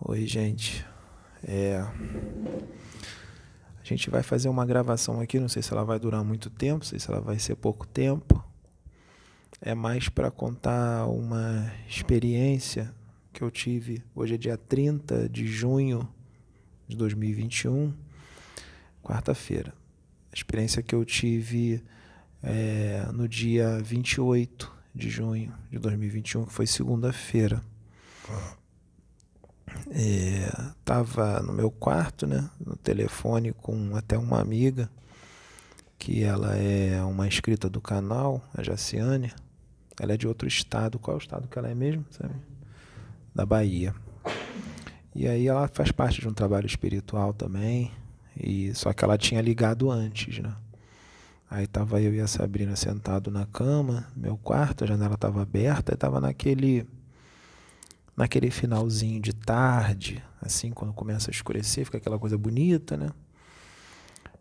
Oi, gente. É... A gente vai fazer uma gravação aqui, não sei se ela vai durar muito tempo, não sei se ela vai ser pouco tempo. É mais para contar uma experiência que eu tive. Hoje é dia 30 de junho de 2021, quarta-feira. A experiência que eu tive é, no dia 28 de junho de 2021, que foi segunda-feira. É, tava no meu quarto, né, no telefone com até uma amiga, que ela é uma inscrita do canal, a Jaciane. Ela é de outro estado. Qual é o estado que ela é mesmo? Sabe? Da Bahia. E aí ela faz parte de um trabalho espiritual também. E só que ela tinha ligado antes, né? Aí tava eu e a Sabrina sentado na cama, meu quarto, a janela estava aberta, e naquele naquele finalzinho de tarde, assim, quando começa a escurecer, fica aquela coisa bonita, né?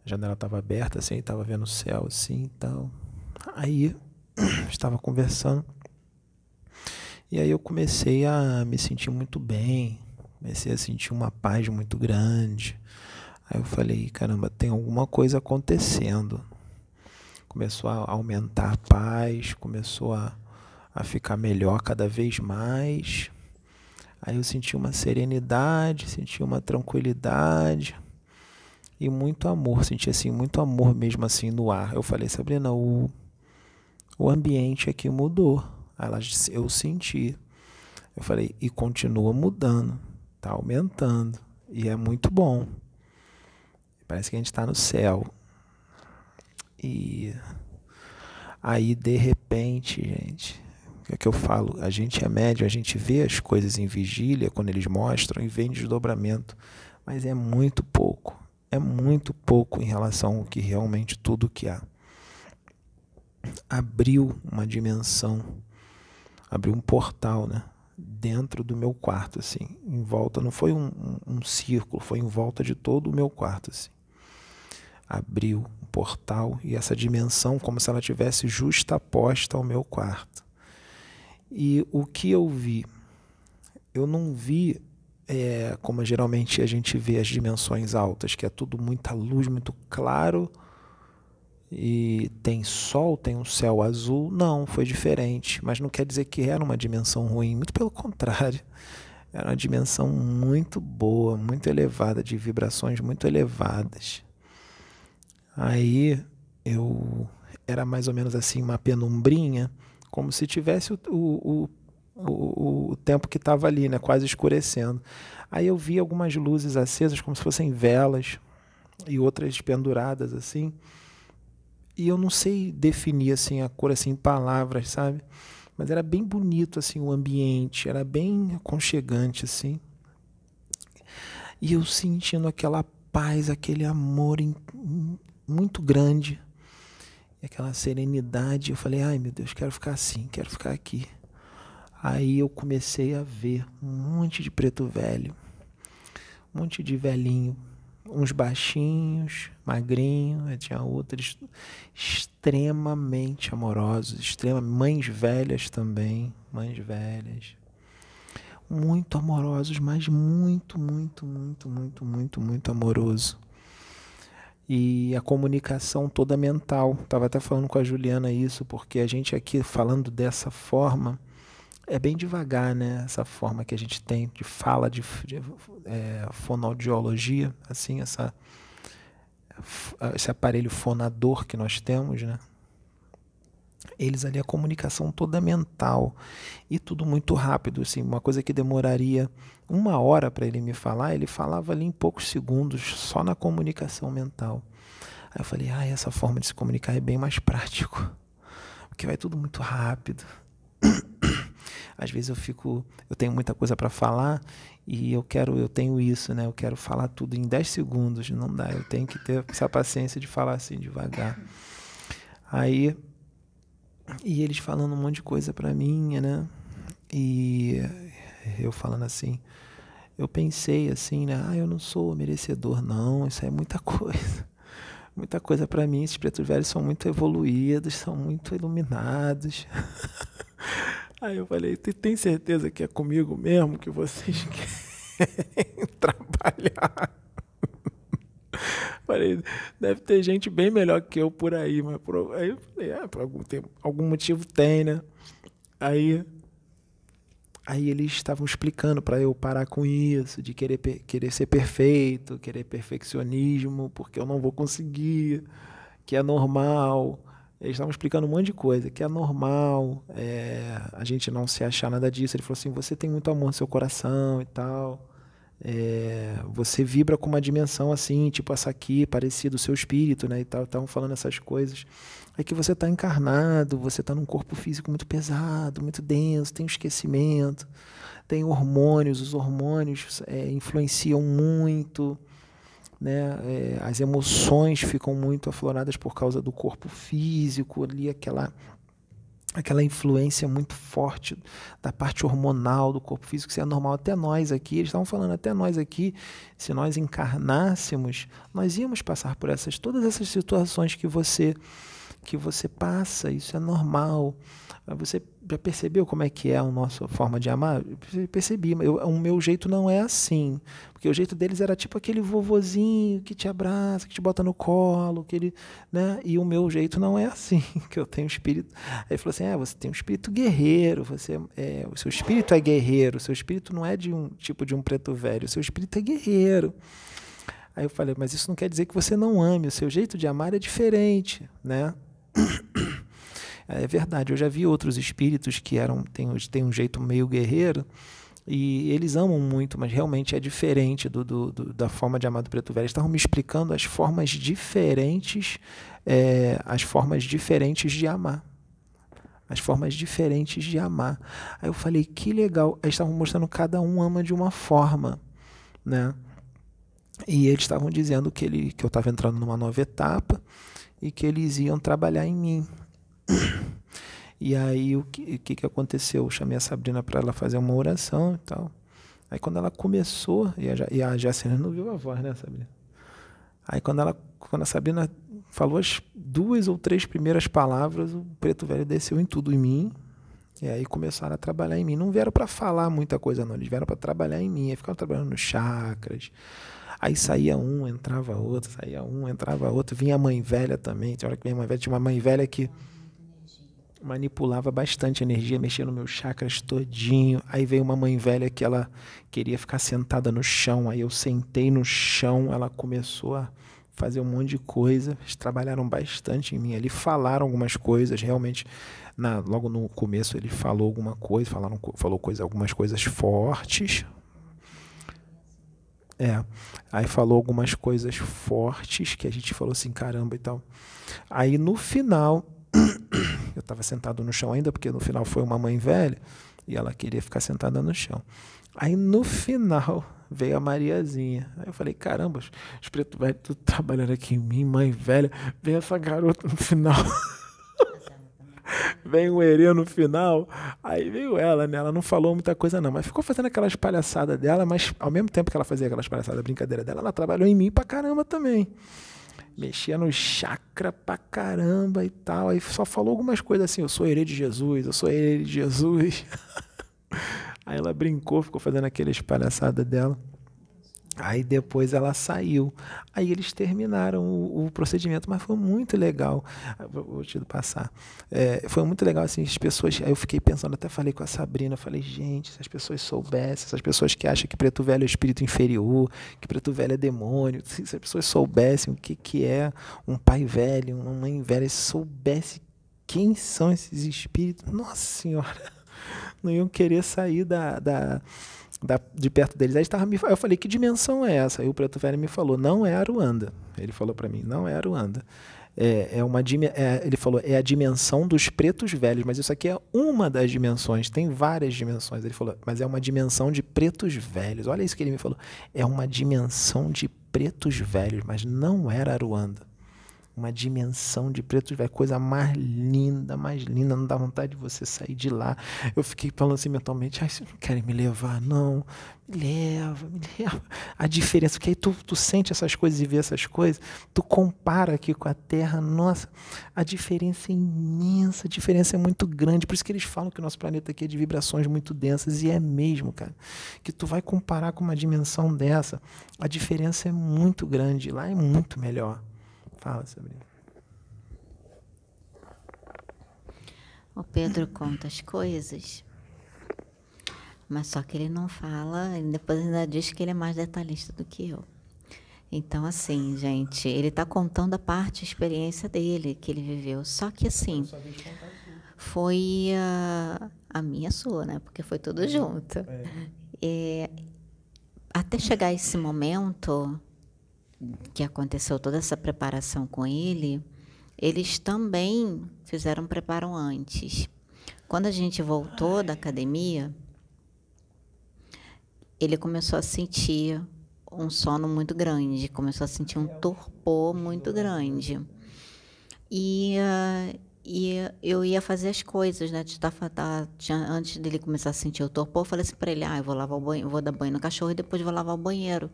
A janela estava aberta, assim, estava vendo o céu, assim, e tal. Aí, estava conversando, e aí eu comecei a me sentir muito bem, comecei a sentir uma paz muito grande. Aí eu falei, caramba, tem alguma coisa acontecendo. Começou a aumentar a paz, começou a, a ficar melhor cada vez mais. Aí eu senti uma serenidade, senti uma tranquilidade e muito amor, senti assim muito amor mesmo assim no ar. Eu falei, Sabrina, o, o ambiente aqui mudou. Ela, eu senti. Eu falei, e continua mudando, tá aumentando e é muito bom. Parece que a gente está no céu. E aí de repente, gente, é que eu falo, a gente é médio, a gente vê as coisas em vigília quando eles mostram e vê em desdobramento, mas é muito pouco, é muito pouco em relação ao que realmente tudo que há. Abriu uma dimensão, abriu um portal, né? Dentro do meu quarto, assim, em volta, não foi um, um, um círculo, foi em volta de todo o meu quarto, assim. Abriu um portal e essa dimensão, como se ela tivesse justaposta ao meu quarto e o que eu vi? Eu não vi é, como geralmente a gente vê as dimensões altas, que é tudo muita luz, muito claro, e tem sol, tem um céu azul. Não, foi diferente. Mas não quer dizer que era uma dimensão ruim, muito pelo contrário. Era uma dimensão muito boa, muito elevada, de vibrações muito elevadas. Aí eu era mais ou menos assim, uma penumbrinha como se tivesse o, o, o, o tempo que estava ali, né, quase escurecendo. Aí eu vi algumas luzes acesas, como se fossem velas, e outras penduradas assim. E eu não sei definir assim a cor assim em palavras, sabe? Mas era bem bonito assim o ambiente, era bem aconchegante assim. E eu sentindo aquela paz, aquele amor muito grande aquela serenidade. Eu falei, ai meu Deus, quero ficar assim, quero ficar aqui. Aí eu comecei a ver um monte de preto velho, um monte de velhinho, uns baixinhos, magrinhos, tinha outros extremamente amorosos, extrema, mães velhas também, mães velhas. Muito amorosos, mas muito, muito, muito, muito, muito, muito amoroso e a comunicação toda mental. Estava até falando com a Juliana isso, porque a gente aqui falando dessa forma é bem devagar, né? Essa forma que a gente tem de fala, de, de é, fonoaudiologia, assim, essa, esse aparelho fonador que nós temos, né? Eles ali a comunicação toda mental e tudo muito rápido, assim, uma coisa que demoraria uma hora para ele me falar, ele falava ali em poucos segundos, só na comunicação mental. Aí eu falei, ah, essa forma de se comunicar é bem mais prático, porque vai tudo muito rápido. Às vezes eu fico, eu tenho muita coisa para falar e eu quero, eu tenho isso, né? Eu quero falar tudo em 10 segundos, não dá. Eu tenho que ter essa paciência de falar assim devagar. Aí e eles falando um monte de coisa para mim, né? E eu falando assim, eu pensei assim, né? Ah, eu não sou merecedor, não. Isso é muita coisa. Muita coisa para mim. Esses pretos velhos são muito evoluídos, são muito iluminados. Aí eu falei, tem certeza que é comigo mesmo que vocês querem? trabalhar. Falei, deve ter gente bem melhor que eu por aí, mas por, aí eu falei, ah, por algum, tem, algum motivo tem, né? Aí, aí eles estavam explicando para eu parar com isso, de querer, querer ser perfeito, querer perfeccionismo, porque eu não vou conseguir, que é normal. Eles estavam explicando um monte de coisa, que é normal é, a gente não se achar nada disso. Ele falou assim: você tem muito amor no seu coração e tal. É, você vibra com uma dimensão assim, tipo essa aqui, parecido o seu espírito, né? E tal, estavam falando essas coisas. É que você está encarnado, você está num corpo físico muito pesado, muito denso, tem esquecimento, tem hormônios, os hormônios é, influenciam muito né? É, as emoções ficam muito afloradas por causa do corpo físico, ali aquela aquela influência muito forte da parte hormonal do corpo físico, que é normal até nós aqui, eles estavam falando até nós aqui, se nós encarnássemos, nós íamos passar por essas todas essas situações que você que você passa, isso é normal. Você já percebeu como é que é a nossa forma de amar? Percebi, eu, o meu jeito não é assim. Porque o jeito deles era tipo aquele vovozinho que te abraça, que te bota no colo, que ele, né? E o meu jeito não é assim, que eu tenho espírito. Aí falou assim: "É, você tem um espírito guerreiro, você é, o seu espírito é guerreiro, o seu espírito não é de um tipo de um preto velho, o seu espírito é guerreiro". Aí eu falei: "Mas isso não quer dizer que você não ame, o seu jeito de amar é diferente, né?" É verdade, eu já vi outros espíritos que eram têm, têm um jeito meio guerreiro e eles amam muito, mas realmente é diferente do, do, do da forma de amar do Preto Velho. Eles estavam me explicando as formas diferentes, é, as formas diferentes de amar. As formas diferentes de amar. Aí eu falei, que legal. Eles estavam mostrando cada um ama de uma forma, né? E eles estavam dizendo que, ele, que eu estava entrando numa nova etapa e que eles iam trabalhar em mim. E aí o que, o que, que aconteceu? Eu chamei a Sabrina para ela fazer uma oração e tal. Aí quando ela começou, e a, e a Jacina não viu a voz, né, Sabrina? Aí quando, ela, quando a Sabrina falou as duas ou três primeiras palavras, o preto velho desceu em tudo em mim. E aí começaram a trabalhar em mim. Não vieram para falar muita coisa, não. Eles vieram para trabalhar em mim. Aí ficavam trabalhando nos chakras. Aí saía um, entrava outro, saía um, entrava outro. Vinha a mãe velha também. Tinha hora que vinha a mãe velha, tinha uma mãe velha que manipulava bastante energia, mexia no meus chakras todinho. Aí veio uma mãe velha que ela queria ficar sentada no chão. Aí eu sentei no chão, ela começou a fazer um monte de coisa. Eles trabalharam bastante em mim ali, falaram algumas coisas, realmente. Na, logo no começo ele falou alguma coisa, falaram, falou coisa, algumas coisas fortes. É, aí falou algumas coisas fortes que a gente falou assim, caramba e tal. Aí no final estava sentado no chão ainda, porque no final foi uma mãe velha e ela queria ficar sentada no chão. Aí no final veio a Mariazinha. Aí eu falei, caramba, pretos velhos tudo trabalhando aqui em mim, mãe velha. Vem essa garota no final. vem o Herê no final. Aí veio ela, né? Ela não falou muita coisa, não, mas ficou fazendo aquelas palhaçadas dela, mas ao mesmo tempo que ela fazia aquelas palhaçadas, brincadeira dela, ela trabalhou em mim pra caramba também mexia no chakra pra caramba e tal. Aí só falou algumas coisas assim: eu sou herê de Jesus, eu sou herê de Jesus. Aí ela brincou, ficou fazendo aquelas palhaçadas dela. Aí depois ela saiu. Aí eles terminaram o, o procedimento, mas foi muito legal. Vou te passar. É, foi muito legal assim, as pessoas. Aí eu fiquei pensando, até falei com a Sabrina, falei, gente, se as pessoas soubessem, essas pessoas que acham que preto velho é espírito inferior, que preto velho é demônio, se as pessoas soubessem o que, que é um pai velho, uma mãe velha, se soubesse quem são esses espíritos, nossa senhora, não iam querer sair da, da da, de perto deles. Aí estava me, eu falei, que dimensão é essa? Aí o Preto Velho me falou, não é Aruanda. Ele falou para mim, não é Aruanda. É, é uma é, ele falou, é a dimensão dos pretos velhos, mas isso aqui é uma das dimensões, tem várias dimensões. Ele falou, mas é uma dimensão de pretos velhos. Olha isso que ele me falou. É uma dimensão de pretos velhos, mas não era Aruanda. Uma dimensão de preto velho, coisa mais linda, mais linda, não dá vontade de você sair de lá. Eu fiquei falando assim mentalmente, ai, vocês não querem me levar, não, me leva, me leva. A diferença, porque aí tu, tu sente essas coisas e vê essas coisas, tu compara aqui com a Terra, nossa, a diferença é imensa, a diferença é muito grande, por isso que eles falam que o nosso planeta aqui é de vibrações muito densas, e é mesmo, cara, que tu vai comparar com uma dimensão dessa, a diferença é muito grande, lá é muito melhor. Fala, Sabrina. O Pedro conta as coisas, mas só que ele não fala, e depois ainda diz que ele é mais detalhista do que eu. Então, assim, gente, ele está contando a parte, a experiência dele, que ele viveu. Só que, assim, foi a, a minha sua, né? Porque foi tudo uhum. junto. É. É, até chegar esse momento, que aconteceu toda essa preparação com ele, eles também fizeram um preparo antes. Quando a gente voltou da academia, ele começou a sentir um sono muito grande, começou a sentir um torpor muito grande. E, uh, e eu ia fazer as coisas, né? Antes dele começar a sentir o torpor, eu falei assim para ele: ah, eu vou lavar o banho, vou dar banho no cachorro e depois vou lavar o banheiro.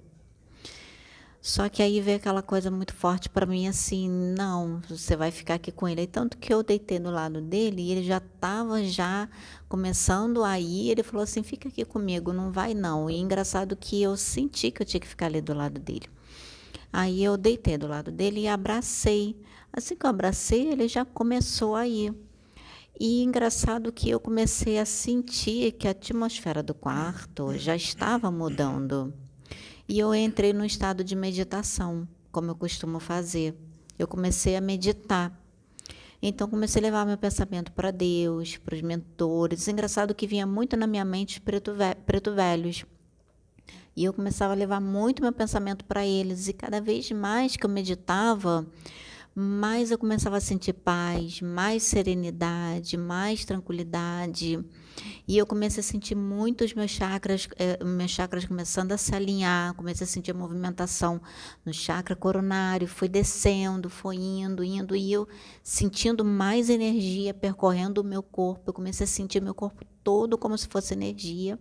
Só que aí veio aquela coisa muito forte para mim, assim, não, você vai ficar aqui com ele. E tanto que eu deitei do lado dele e ele já estava já começando a ir, ele falou assim, fica aqui comigo, não vai não. E engraçado que eu senti que eu tinha que ficar ali do lado dele. Aí eu deitei do lado dele e abracei. Assim que eu abracei, ele já começou a ir. E engraçado que eu comecei a sentir que a atmosfera do quarto já estava mudando. E eu entrei no estado de meditação, como eu costumo fazer. Eu comecei a meditar. Então comecei a levar meu pensamento para Deus, para os mentores. Engraçado que vinha muito na minha mente preto, preto velhos. E eu começava a levar muito meu pensamento para eles. E cada vez mais que eu meditava, mais eu começava a sentir paz, mais serenidade, mais tranquilidade. E eu comecei a sentir muito os meus chakras, eh, meus chakras começando a se alinhar, comecei a sentir a movimentação no chakra coronário, foi descendo, foi indo, indo, e eu sentindo mais energia percorrendo o meu corpo. Eu comecei a sentir meu corpo todo como se fosse energia.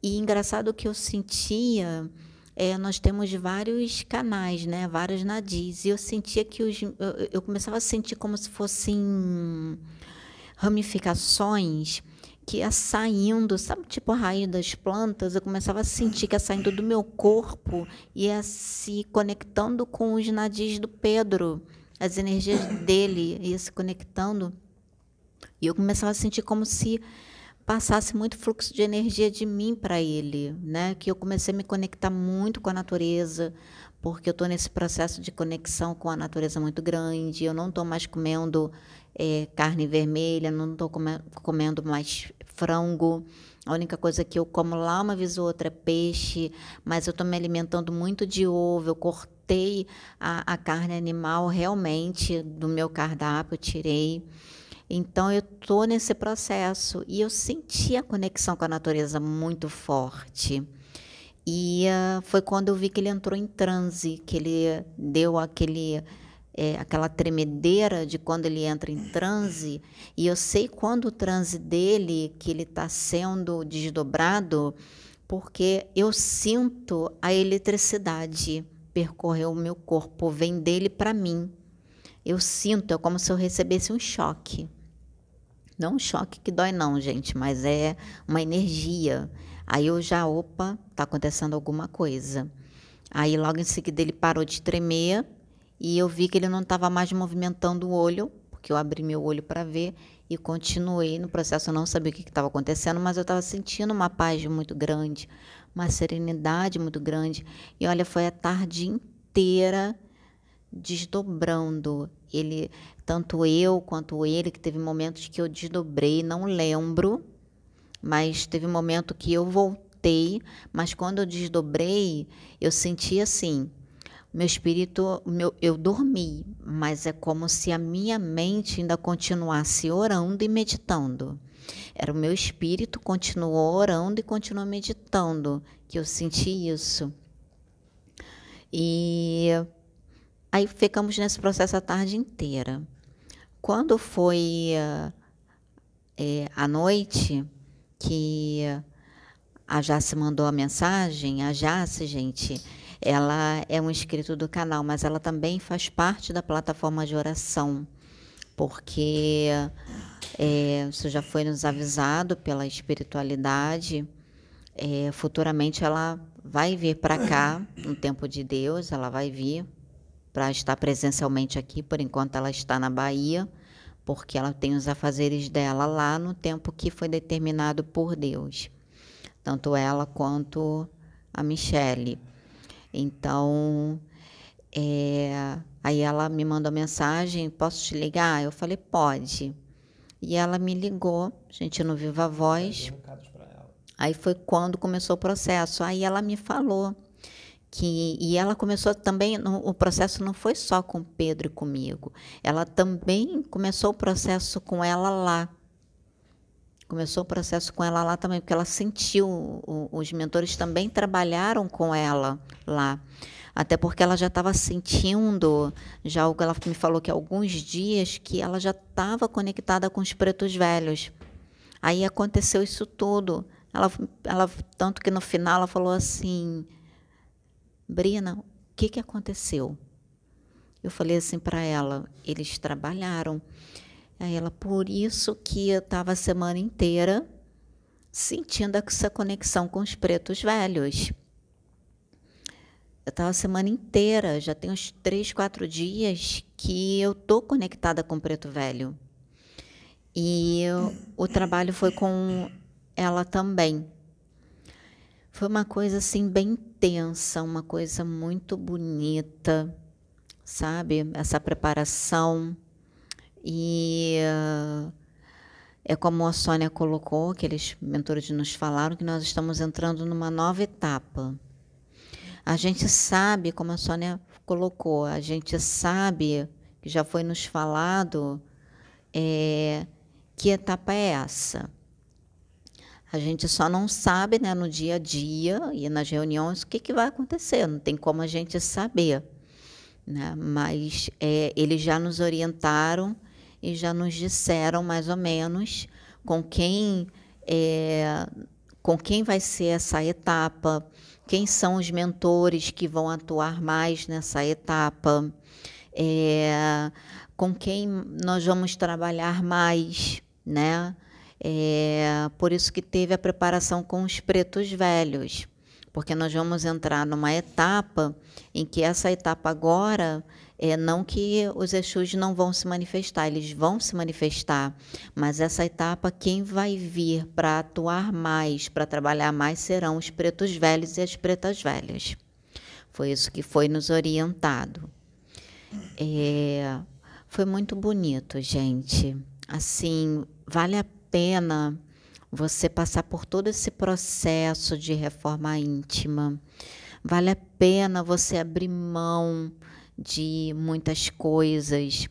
E engraçado que eu sentia é, nós temos vários canais, né? Vários nadis. E eu sentia que os, eu, eu começava a sentir como se fossem ramificações que ia saindo, sabe, tipo a raiz das plantas, eu começava a sentir que ia saindo do meu corpo, ia se conectando com os nadis do Pedro, as energias dele ia se conectando. E eu começava a sentir como se passasse muito fluxo de energia de mim para ele, né? Que eu comecei a me conectar muito com a natureza, porque eu estou nesse processo de conexão com a natureza muito grande. Eu não estou mais comendo é, carne vermelha, não estou comendo mais frango. A única coisa que eu como lá uma vez ou outra é peixe, mas eu estou me alimentando muito de ovo. Eu cortei a, a carne animal realmente do meu cardápio, tirei. Então eu estou nesse processo e eu senti a conexão com a natureza muito forte. E uh, foi quando eu vi que ele entrou em transe, que ele deu aquele é, aquela tremedeira de quando ele entra em transe, e eu sei quando o transe dele, que ele está sendo desdobrado, porque eu sinto a eletricidade percorrer o meu corpo, vem dele para mim. Eu sinto, é como se eu recebesse um choque. Não um choque que dói, não, gente, mas é uma energia. Aí eu já, opa, está acontecendo alguma coisa. Aí logo em seguida ele parou de tremer e eu vi que ele não estava mais movimentando o olho, porque eu abri meu olho para ver e continuei no processo. Eu não sabia o que estava acontecendo, mas eu estava sentindo uma paz muito grande, uma serenidade muito grande. E olha, foi a tarde inteira desdobrando. Ele, tanto eu quanto ele, que teve momentos que eu desdobrei, não lembro, mas teve momento que eu voltei, mas quando eu desdobrei, eu senti assim, meu espírito, meu, eu dormi, mas é como se a minha mente ainda continuasse orando e meditando. Era o meu espírito continuou orando e continuou meditando, que eu senti isso. E Aí ficamos nesse processo a tarde inteira. Quando foi é, à noite, que a Jace mandou a mensagem, a Jace, gente, ela é um inscrito do canal, mas ela também faz parte da plataforma de oração, porque é, isso já foi nos avisado pela espiritualidade. É, futuramente ela vai vir para cá, no tempo de Deus, ela vai vir para estar presencialmente aqui. Por enquanto, ela está na Bahia, porque ela tem os afazeres dela lá no tempo que foi determinado por Deus, tanto ela quanto a Michele. Então, é, aí ela me mandou mensagem: posso te ligar? Eu falei: pode. E ela me ligou, a gente não Viva Voz. Aí foi quando começou o processo. Aí ela me falou que e ela começou também o processo não foi só com Pedro e comigo. Ela também começou o processo com ela lá. Começou o processo com ela lá também, porque ela sentiu, os mentores também trabalharam com ela lá. Até porque ela já estava sentindo, já ela me falou que alguns dias que ela já estava conectada com os pretos velhos. Aí aconteceu isso tudo. Ela, ela tanto que no final ela falou assim: "Brina, o que que aconteceu?" Eu falei assim para ela: "Eles trabalharam." Aí ela, por isso que eu estava a semana inteira sentindo essa conexão com os pretos velhos. Eu estava a semana inteira, já tem uns três, quatro dias que eu tô conectada com o Preto Velho. E eu, o trabalho foi com ela também. Foi uma coisa assim bem intensa, uma coisa muito bonita, sabe? Essa preparação. E uh, é como a Sônia colocou, aqueles mentores nos falaram, que nós estamos entrando numa nova etapa a gente sabe, como a Sônia colocou, a gente sabe, que já foi nos falado, é, que etapa é essa. A gente só não sabe né, no dia a dia e nas reuniões o que, que vai acontecer, não tem como a gente saber. Né? Mas é, eles já nos orientaram e já nos disseram mais ou menos com quem, é, com quem vai ser essa etapa, quem são os mentores que vão atuar mais nessa etapa, é, com quem nós vamos trabalhar mais, né? É, por isso que teve a preparação com os pretos velhos, porque nós vamos entrar numa etapa em que essa etapa agora é, não que os Exus não vão se manifestar, eles vão se manifestar, mas essa etapa, quem vai vir para atuar mais, para trabalhar mais, serão os pretos velhos e as pretas velhas. Foi isso que foi nos orientado. É, foi muito bonito, gente. Assim, vale a pena você passar por todo esse processo de reforma íntima. Vale a pena você abrir mão de muitas coisas,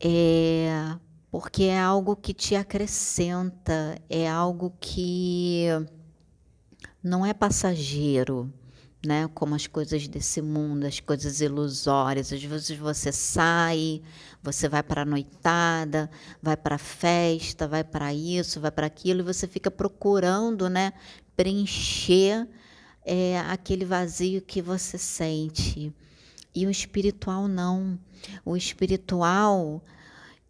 é, porque é algo que te acrescenta, é algo que não é passageiro, né? Como as coisas desse mundo, as coisas ilusórias. Às vezes você sai, você vai para a noitada, vai para a festa, vai para isso, vai para aquilo, e você fica procurando, né? Preencher é, aquele vazio que você sente. E o espiritual não. O espiritual,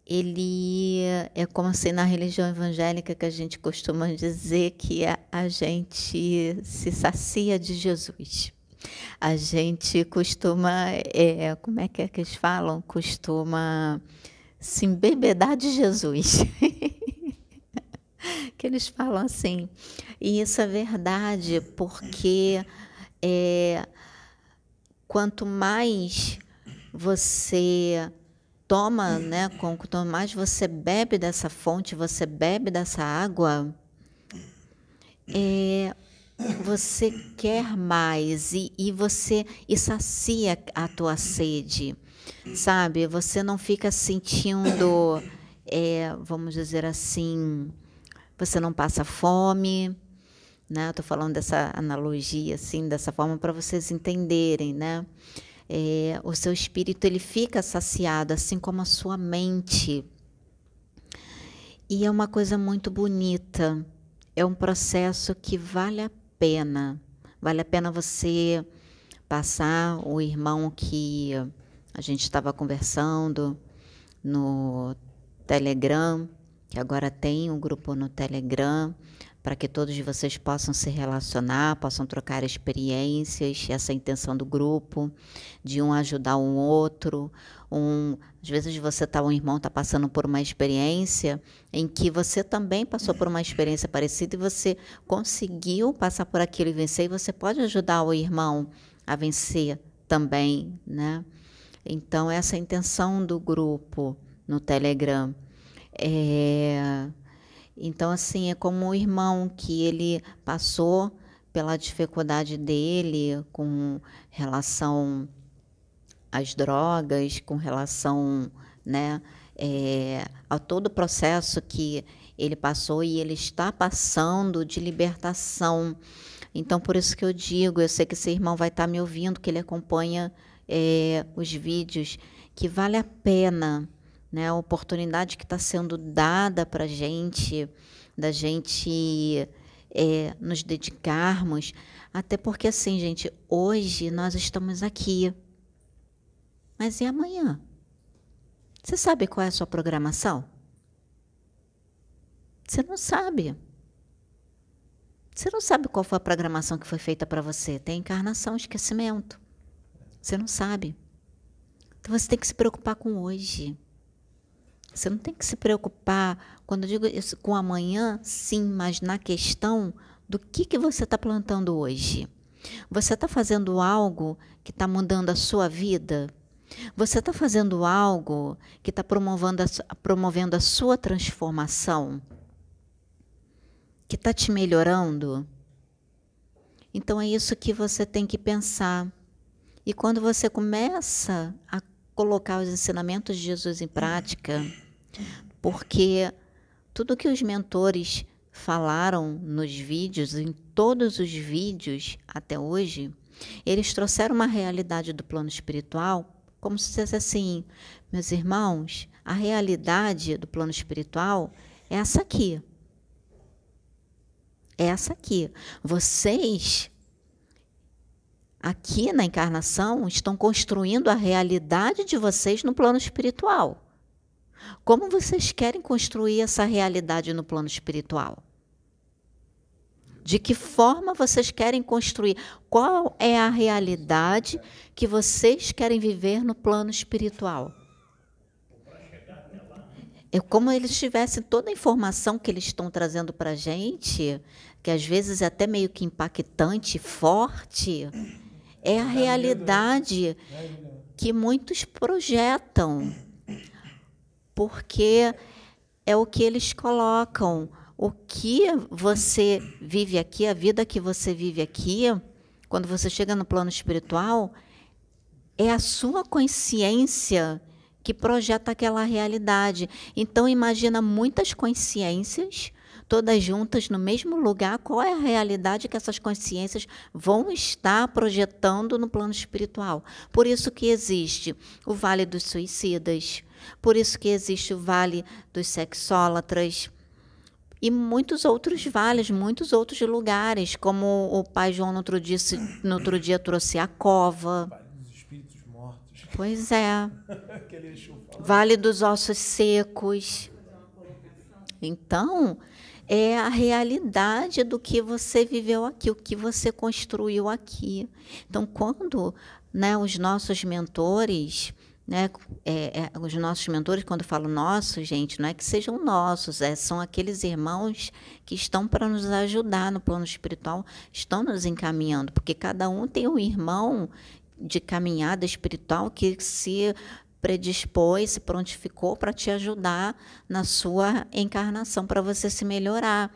ele é como assim na religião evangélica que a gente costuma dizer que a, a gente se sacia de Jesus. A gente costuma, é, como é que é que eles falam? Costuma se embebedar de Jesus. que eles falam assim. E isso é verdade, porque é, quanto mais você toma, né, quanto mais você bebe dessa fonte, você bebe dessa água, é, você quer mais e, e você e sacia a tua sede, sabe? Você não fica sentindo, é, vamos dizer assim, você não passa fome, né? Estou falando dessa analogia, assim, dessa forma para vocês entenderem, né? é, o seu espírito ele fica saciado, assim como a sua mente. E é uma coisa muito bonita. É um processo que vale a pena. Vale a pena você passar o irmão que a gente estava conversando no Telegram, que agora tem um grupo no Telegram para que todos vocês possam se relacionar, possam trocar experiências, essa intenção do grupo, de um ajudar um outro. Um, às vezes você tá, um irmão está passando por uma experiência em que você também passou por uma experiência parecida e você conseguiu passar por aquilo e vencer, e você pode ajudar o irmão a vencer também, né? Então, essa é a intenção do grupo no Telegram. É então, assim, é como o irmão que ele passou pela dificuldade dele com relação às drogas, com relação né, é, a todo o processo que ele passou e ele está passando de libertação. Então, por isso que eu digo, eu sei que esse irmão vai estar me ouvindo, que ele acompanha é, os vídeos, que vale a pena né? A oportunidade que está sendo dada para a gente, da gente é, nos dedicarmos, até porque assim, gente, hoje nós estamos aqui, mas e amanhã? Você sabe qual é a sua programação? Você não sabe. Você não sabe qual foi a programação que foi feita para você. Tem encarnação, esquecimento. Você não sabe. Então você tem que se preocupar com hoje. Você não tem que se preocupar, quando eu digo isso, com amanhã, sim, mas na questão do que, que você está plantando hoje. Você está fazendo algo que está mudando a sua vida? Você está fazendo algo que está promovendo, promovendo a sua transformação? Que está te melhorando? Então é isso que você tem que pensar. E quando você começa a colocar os ensinamentos de Jesus em prática, porque tudo que os mentores falaram nos vídeos, em todos os vídeos até hoje, eles trouxeram uma realidade do plano espiritual como se fosse assim, meus irmãos, a realidade do plano espiritual é essa aqui. É essa aqui. Vocês aqui na encarnação estão construindo a realidade de vocês no plano espiritual. Como vocês querem construir essa realidade no plano espiritual? De que forma vocês querem construir? Qual é a realidade que vocês querem viver no plano espiritual? É como eles tivessem toda a informação que eles estão trazendo para a gente, que às vezes é até meio que impactante, forte, é a realidade que muitos projetam porque é o que eles colocam. O que você vive aqui, a vida que você vive aqui, quando você chega no plano espiritual, é a sua consciência que projeta aquela realidade. Então imagina muitas consciências todas juntas no mesmo lugar, qual é a realidade que essas consciências vão estar projetando no plano espiritual. Por isso que existe o Vale dos Suicidas, por isso que existe o Vale dos Sexólatras e muitos outros vales, muitos outros lugares, como o pai João no outro dia, no outro dia trouxe a cova. Vale dos Espíritos Mortos. Pois é. vale dos Ossos Secos. Então, é a realidade do que você viveu aqui, o que você construiu aqui. Então, quando né, os nossos mentores né? É, é, os nossos mentores, quando eu falo nossos, gente, não é que sejam nossos, é, são aqueles irmãos que estão para nos ajudar no plano espiritual, estão nos encaminhando, porque cada um tem um irmão de caminhada espiritual que se predispôs, se prontificou para te ajudar na sua encarnação, para você se melhorar.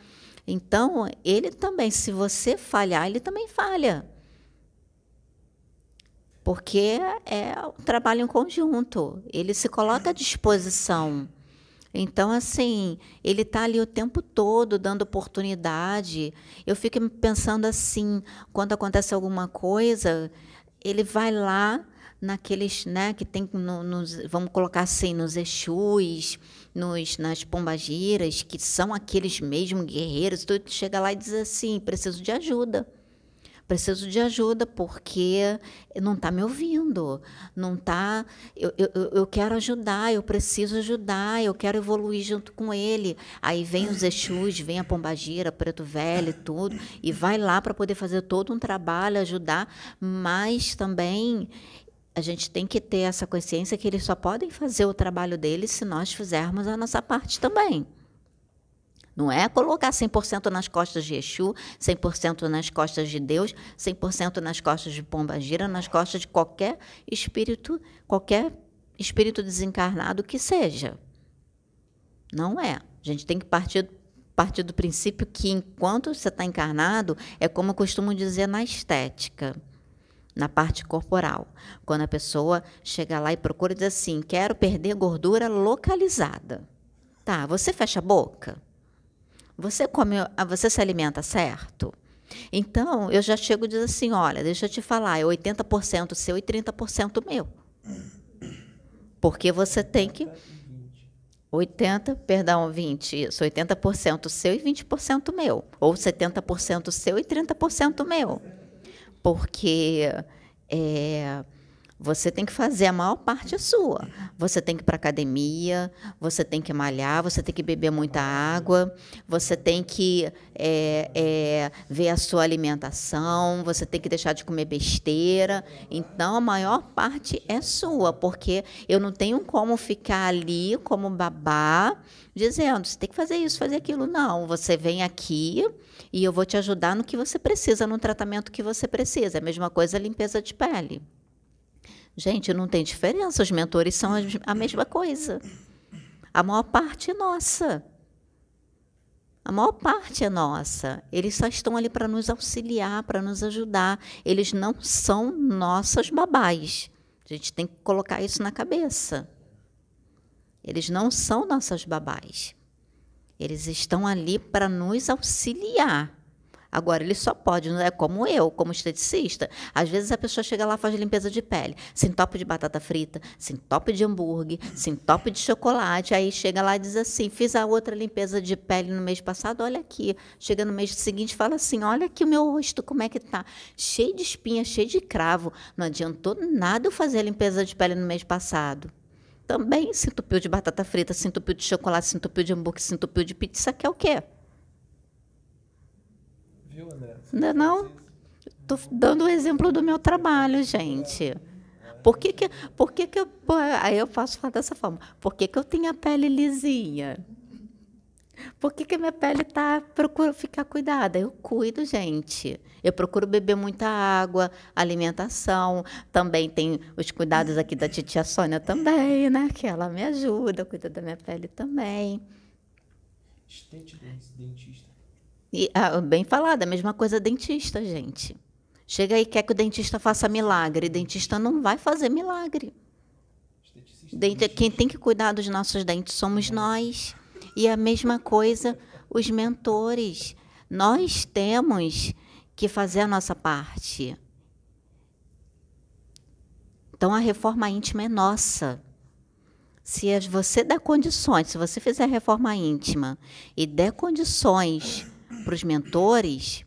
Então, ele também, se você falhar, ele também falha porque é um trabalho em conjunto, ele se coloca à disposição. Então, assim, ele está ali o tempo todo dando oportunidade. Eu fico pensando assim, quando acontece alguma coisa, ele vai lá, naqueles, né, que tem no, nos, vamos colocar assim, nos Exus, nos, nas pombagiras, que são aqueles mesmo guerreiros, tu chega lá e diz assim, preciso de ajuda preciso de ajuda porque não está me ouvindo, não está. Eu, eu, eu quero ajudar, eu preciso ajudar, eu quero evoluir junto com ele. Aí vem os Exus, vem a Pombagira, Preto Velho, tudo, e vai lá para poder fazer todo um trabalho, ajudar, mas também a gente tem que ter essa consciência que eles só podem fazer o trabalho deles se nós fizermos a nossa parte também. Não é colocar 100% nas costas de Exu, 100% nas costas de Deus, 100% nas costas de Pomba Gira, nas costas de qualquer espírito, qualquer espírito desencarnado que seja. Não é. A gente tem que partir, partir do princípio que enquanto você está encarnado, é como eu costumo dizer na estética na parte corporal. Quando a pessoa chega lá e procura dizer assim: quero perder gordura localizada. Tá, você fecha a boca? Você come, ah, você se alimenta certo? Então, eu já chego e digo assim, olha, deixa eu te falar, é 80% seu e 30% meu. Porque você tem que 80, perdão, 20, isso, 80% seu e 20% meu, ou 70% seu e 30% meu. Porque é, você tem que fazer a maior parte sua. Você tem que ir para academia, você tem que malhar, você tem que beber muita água, você tem que é, é, ver a sua alimentação, você tem que deixar de comer besteira. Então, a maior parte é sua, porque eu não tenho como ficar ali como babá dizendo, você tem que fazer isso, fazer aquilo. Não, você vem aqui e eu vou te ajudar no que você precisa, no tratamento que você precisa. É a mesma coisa a limpeza de pele. Gente, não tem diferença, os mentores são a mesma coisa. A maior parte é nossa. A maior parte é nossa. Eles só estão ali para nos auxiliar, para nos ajudar. Eles não são nossas babás. A gente tem que colocar isso na cabeça. Eles não são nossas babás. Eles estão ali para nos auxiliar. Agora, ele só pode, não é como eu, como esteticista. Às vezes a pessoa chega lá faz limpeza de pele, se entope de batata frita, se entope de hambúrguer, se entope de chocolate. Aí chega lá e diz assim: fiz a outra limpeza de pele no mês passado, olha aqui. Chega no mês seguinte e fala assim: olha aqui o meu rosto, como é que tá? Cheio de espinha, cheio de cravo. Não adiantou nada eu fazer a limpeza de pele no mês passado também se entupiu de batata frita, se entupiu de chocolate, se entupiu de hambúrguer, se entupiu de pizza, quer o quê? Viu, André? Não, não. Estou dando o exemplo do meu trabalho, gente. Por que que, por que, que eu. Aí eu posso falar dessa forma. Por que, que eu tenho a pele lisinha? Por que, que a minha pele tá procuro ficar cuidada? Eu cuido, gente. Eu procuro beber muita água, alimentação. Também tem os cuidados aqui da titia Sônia também, né? Que ela me ajuda, cuida da minha pele também. Estente dentista. E, ah, bem falado, a mesma coisa dentista, gente. Chega aí quer que o dentista faça milagre. Dentista não vai fazer milagre. Dente, quem tem que cuidar dos nossos dentes somos nós. E a mesma coisa os mentores. Nós temos que fazer a nossa parte. Então a reforma íntima é nossa. Se você der condições, se você fizer a reforma íntima e der condições para os mentores,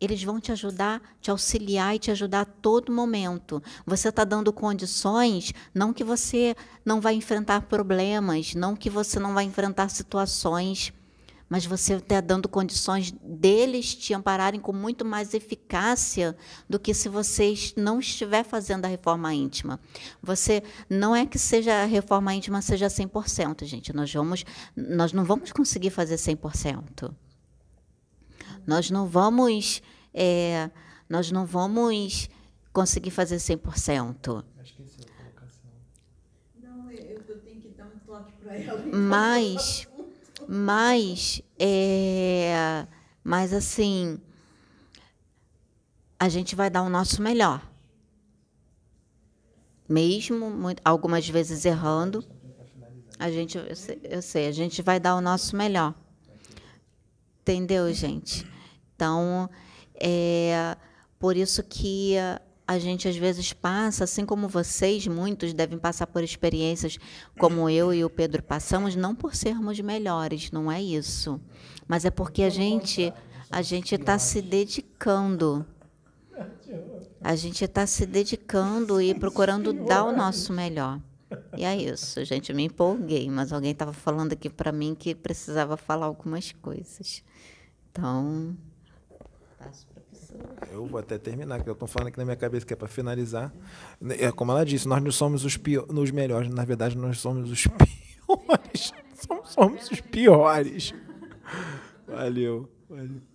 eles vão te ajudar, te auxiliar e te ajudar a todo momento. Você está dando condições, não que você não vai enfrentar problemas, não que você não vai enfrentar situações, mas você está dando condições deles te ampararem com muito mais eficácia do que se você não estiver fazendo a reforma íntima. Você não é que seja a reforma íntima seja 100%, gente. Nós vamos nós não vamos conseguir fazer 100%. Nós não vamos, é, nós não vamos conseguir fazer 100%. Esqueci a colocação. Não, eu, eu tenho que dar um toque para ela. Mas, mas, é, mas assim, a gente vai dar o nosso melhor. Mesmo muito, algumas vezes errando, a gente, eu sei, eu sei, a gente vai dar o nosso melhor. Entendeu, gente? Então, é por isso que a gente às vezes passa, assim como vocês, muitos devem passar por experiências como eu e o Pedro passamos, não por sermos melhores, não é isso, mas é porque a gente a gente está se dedicando, a gente está se dedicando e procurando dar o nosso melhor. E é isso, gente, me empolguei, mas alguém estava falando aqui para mim que precisava falar algumas coisas. Então, eu vou até terminar, que eu estou falando aqui na minha cabeça que é para finalizar. É como ela disse, nós não somos os, pior, os melhores, na verdade nós somos os piores. Somos, somos os piores. Valeu. Valeu.